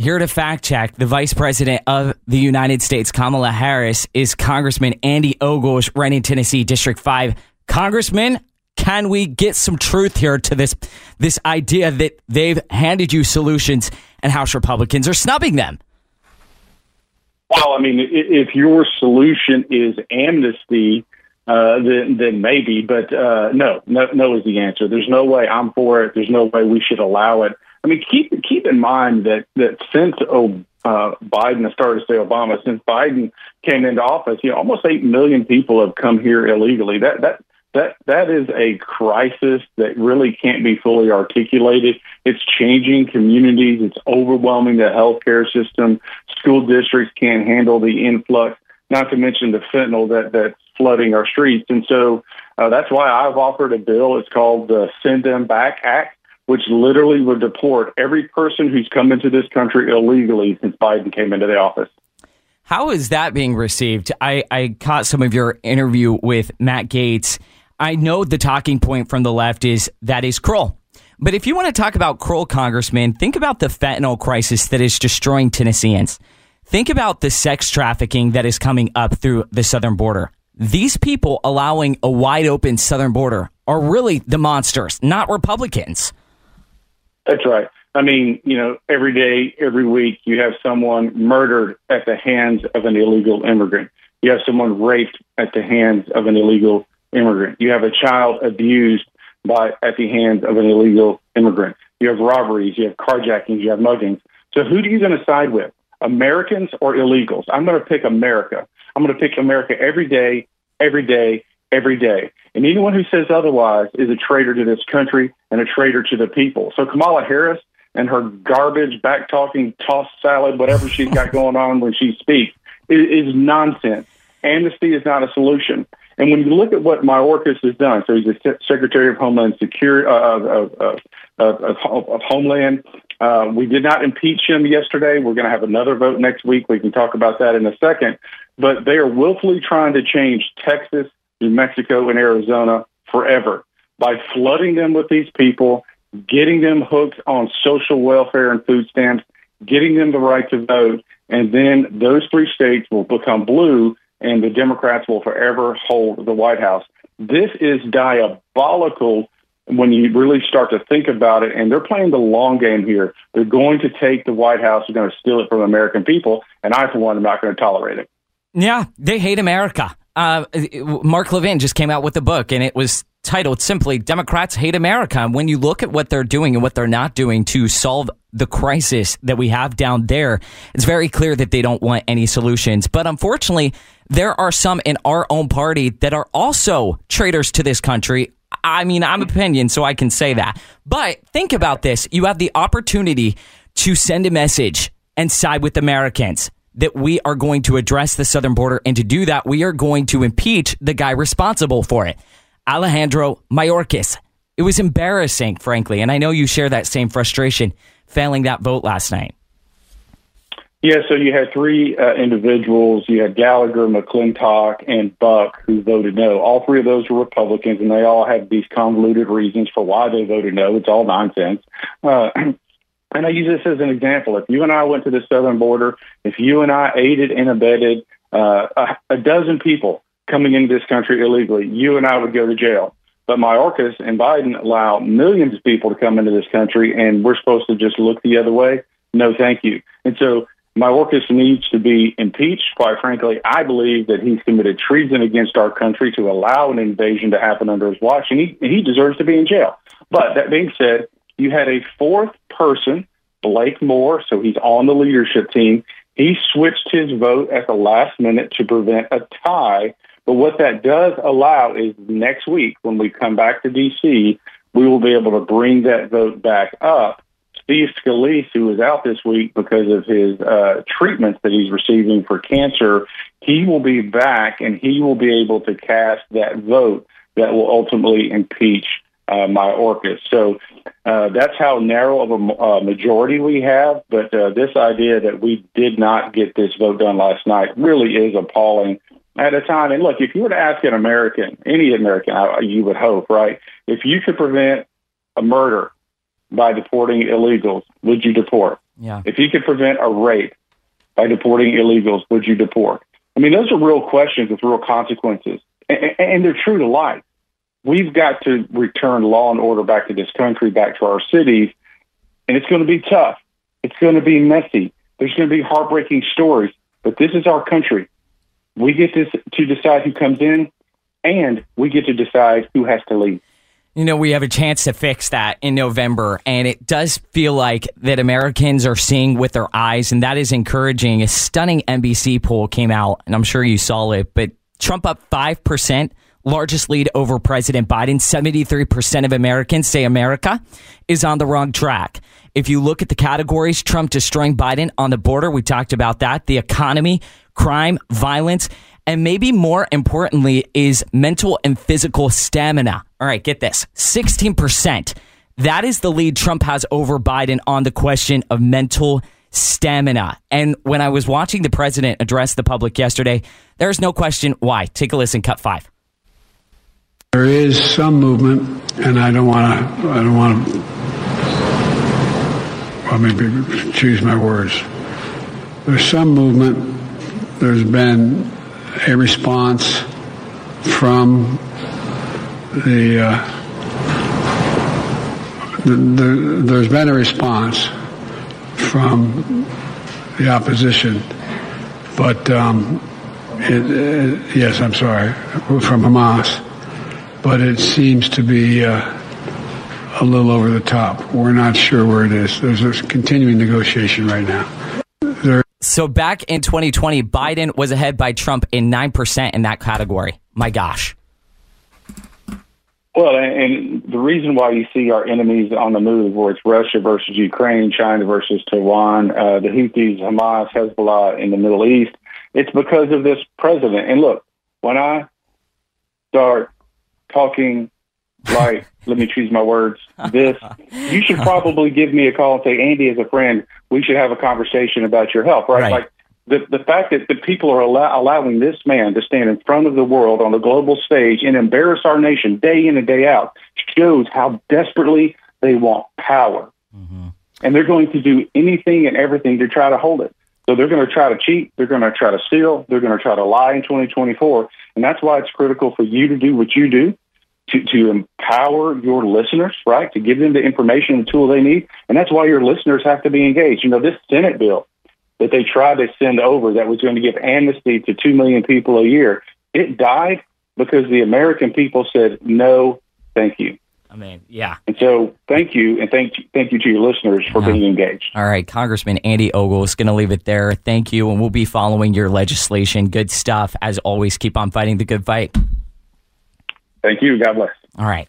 Here to fact check, the Vice President of the United States, Kamala Harris, is Congressman Andy Ogles, running Tennessee District 5. Congressman, can we get some truth here to this this idea that they've handed you solutions and House Republicans are snubbing them? Well, I mean, if your solution is amnesty, uh, then, then maybe, but uh, no, no, no is the answer. There's no way I'm for it. There's no way we should allow it. I mean, keep keep in mind that that since oh, uh, Biden, I started to say Obama, since Biden came into office, you know, almost eight million people have come here illegally. That that that that is a crisis that really can't be fully articulated. It's changing communities. It's overwhelming the healthcare system. School districts can't handle the influx. Not to mention the fentanyl that that's flooding our streets. And so uh, that's why I've offered a bill. It's called the Send Them Back Act, which literally would deport every person who's come into this country illegally since Biden came into the office. How is that being received? I, I caught some of your interview with Matt Gaetz. I know the talking point from the left is that is cruel. But if you want to talk about cruel, Congressman, think about the fentanyl crisis that is destroying Tennesseans. Think about the sex trafficking that is coming up through the southern border. These people allowing a wide open southern border are really the monsters, not Republicans. That's right. I mean, you know, every day, every week, you have someone murdered at the hands of an illegal immigrant. You have someone raped at the hands of an illegal immigrant. You have a child abused by at the hands of an illegal immigrant. You have robberies. You have carjackings. You have muggings. So who are you going to side with? Americans or illegals? I'm going to pick America. I'm going to pick America every day, every day, every day. And anyone who says otherwise is a traitor to this country and a traitor to the people. So Kamala Harris and her garbage, back talking, toss salad, whatever she's got going on when she speaks, is, nonsense. Amnesty is not a solution. And when you look at what Mayorkas has done, so he's the Secretary of Homeland Security uh, of, of, of, of, Homeland. Uh, we did not impeach him yesterday. We're going to have another vote next week. We can talk about that in a second. But they are willfully trying to change Texas, New Mexico, and Arizona forever by flooding them with these people, getting them hooked on social welfare and food stamps, getting them the right to vote, and then those three states will become blue and the Democrats will forever hold the White House. This is diabolical when you really start to think about it. And they're playing the long game here. They're going to take the White House. They're going to steal it from American people. And I, for one, am not going to tolerate it. Yeah, they hate America. Uh, Mark Levin just came out with a book, and it was titled simply Democrats Hate America. And when you look at what they're doing and what they're not doing to solve the crisis that we have down there, it's very clear that they don't want any solutions. But unfortunately, there are some in our own party that are also traitors to this country. I mean, I'm opinion, so I can say that. But think about this. You have the opportunity to send a message and side with Americans that we are going to address the southern border. And to do that, we are going to impeach the guy responsible for it, Alejandro Mayorkas. It was embarrassing, frankly. And I know you share that same frustration failing that vote last night. Yeah, so you had three uh, individuals. You had Gallagher, McClintock, and Buck who voted no. All three of those were Republicans, and they all had these convoluted reasons for why they voted no. It's all nonsense. Uh, and I use this as an example. If you and I went to the southern border, if you and I aided and abetted uh, a, a dozen people coming into this country illegally, you and I would go to jail. But Mayorkas and Biden allow millions of people to come into this country, and we're supposed to just look the other way. No, thank you. And so Mayorkas needs to be impeached. Quite frankly, I believe that he's committed treason against our country to allow an invasion to happen under his watch, and he, he deserves to be in jail. But that being said, you had a fourth person, Blake Moore, so he's on the leadership team. He switched his vote at the last minute to prevent a tie. But what that does allow is next week, when we come back to D.C., we will be able to bring that vote back up Steve Scalise, who was out this week because of his uh, treatments that he's receiving for cancer, he will be back and he will be able to cast that vote that will ultimately impeach uh, Mayorkas. So uh, that's how narrow of a uh, majority we have. But uh, this idea that we did not get this vote done last night really is appalling at a time. And look, if you were to ask an American, any American, you would hope, right? If you could prevent a murder by deporting illegals, would you deport? Yeah. If you could prevent a rape by deporting illegals, would you deport? I mean, those are real questions with real consequences, and, and they're true to life. We've got to return law and order back to this country, back to our cities, and it's going to be tough. It's going to be messy. There's going to be heartbreaking stories, but this is our country. We get to, to decide who comes in, and we get to decide who has to leave. You know, we have a chance to fix that in November, and it does feel like that Americans are seeing with their eyes, and that is encouraging. A stunning NBC poll came out, and I'm sure you saw it, but Trump up 5%, largest lead over President Biden. 73% of Americans say America is on the wrong track. If you look at the categories, Trump destroying Biden on the border, we talked about that, the economy, crime, violence, and maybe more importantly is mental and physical stamina. All right, get this 16%. That is the lead Trump has over Biden on the question of mental stamina. And when I was watching the president address the public yesterday, there's no question why. Take a listen, cut five. There is some movement, and I don't want to. I don't want to. Well, maybe choose my words. There's some movement. There's been a response from the, uh, the, the, there's been a response from the opposition, but um, it, it, yes, I'm sorry, from Hamas, but it seems to be uh, a little over the top. We're not sure where it is. There's a continuing negotiation right now. There so back in 2020, Biden was ahead by Trump in 9% in that category. My gosh. Well, and the reason why you see our enemies on the move, where it's Russia versus Ukraine, China versus Taiwan, uh, the Houthis, Hamas, Hezbollah in the Middle East, it's because of this president. And look, when I start talking like, let me choose my words, this, you should probably give me a call and say, Andy, as a friend, we should have a conversation about your health, right? right. Like the, the fact that the people are allow, allowing this man to stand in front of the world on the global stage and embarrass our nation day in and day out shows how desperately they want power. Mm-hmm. And they're going to do anything and everything to try to hold it. So they're going to try to cheat. They're going to try to steal. They're going to try to lie in 2024. And that's why it's critical for you to do what you do to, to empower your listeners, right? To give them the information and the tool they need. And that's why your listeners have to be engaged. You know, this Senate bill that they tried to send over that was going to give amnesty to 2 million people a year, it died because the American people said, no, thank you. Mean, yeah. And so thank you, and thank, thank you to your listeners for yeah. being engaged. All right, Congressman Andy Ogles, going to leave it there. Thank you, and we'll be following your legislation. Good stuff. As always, keep on fighting the good fight. Thank you. God bless. All right.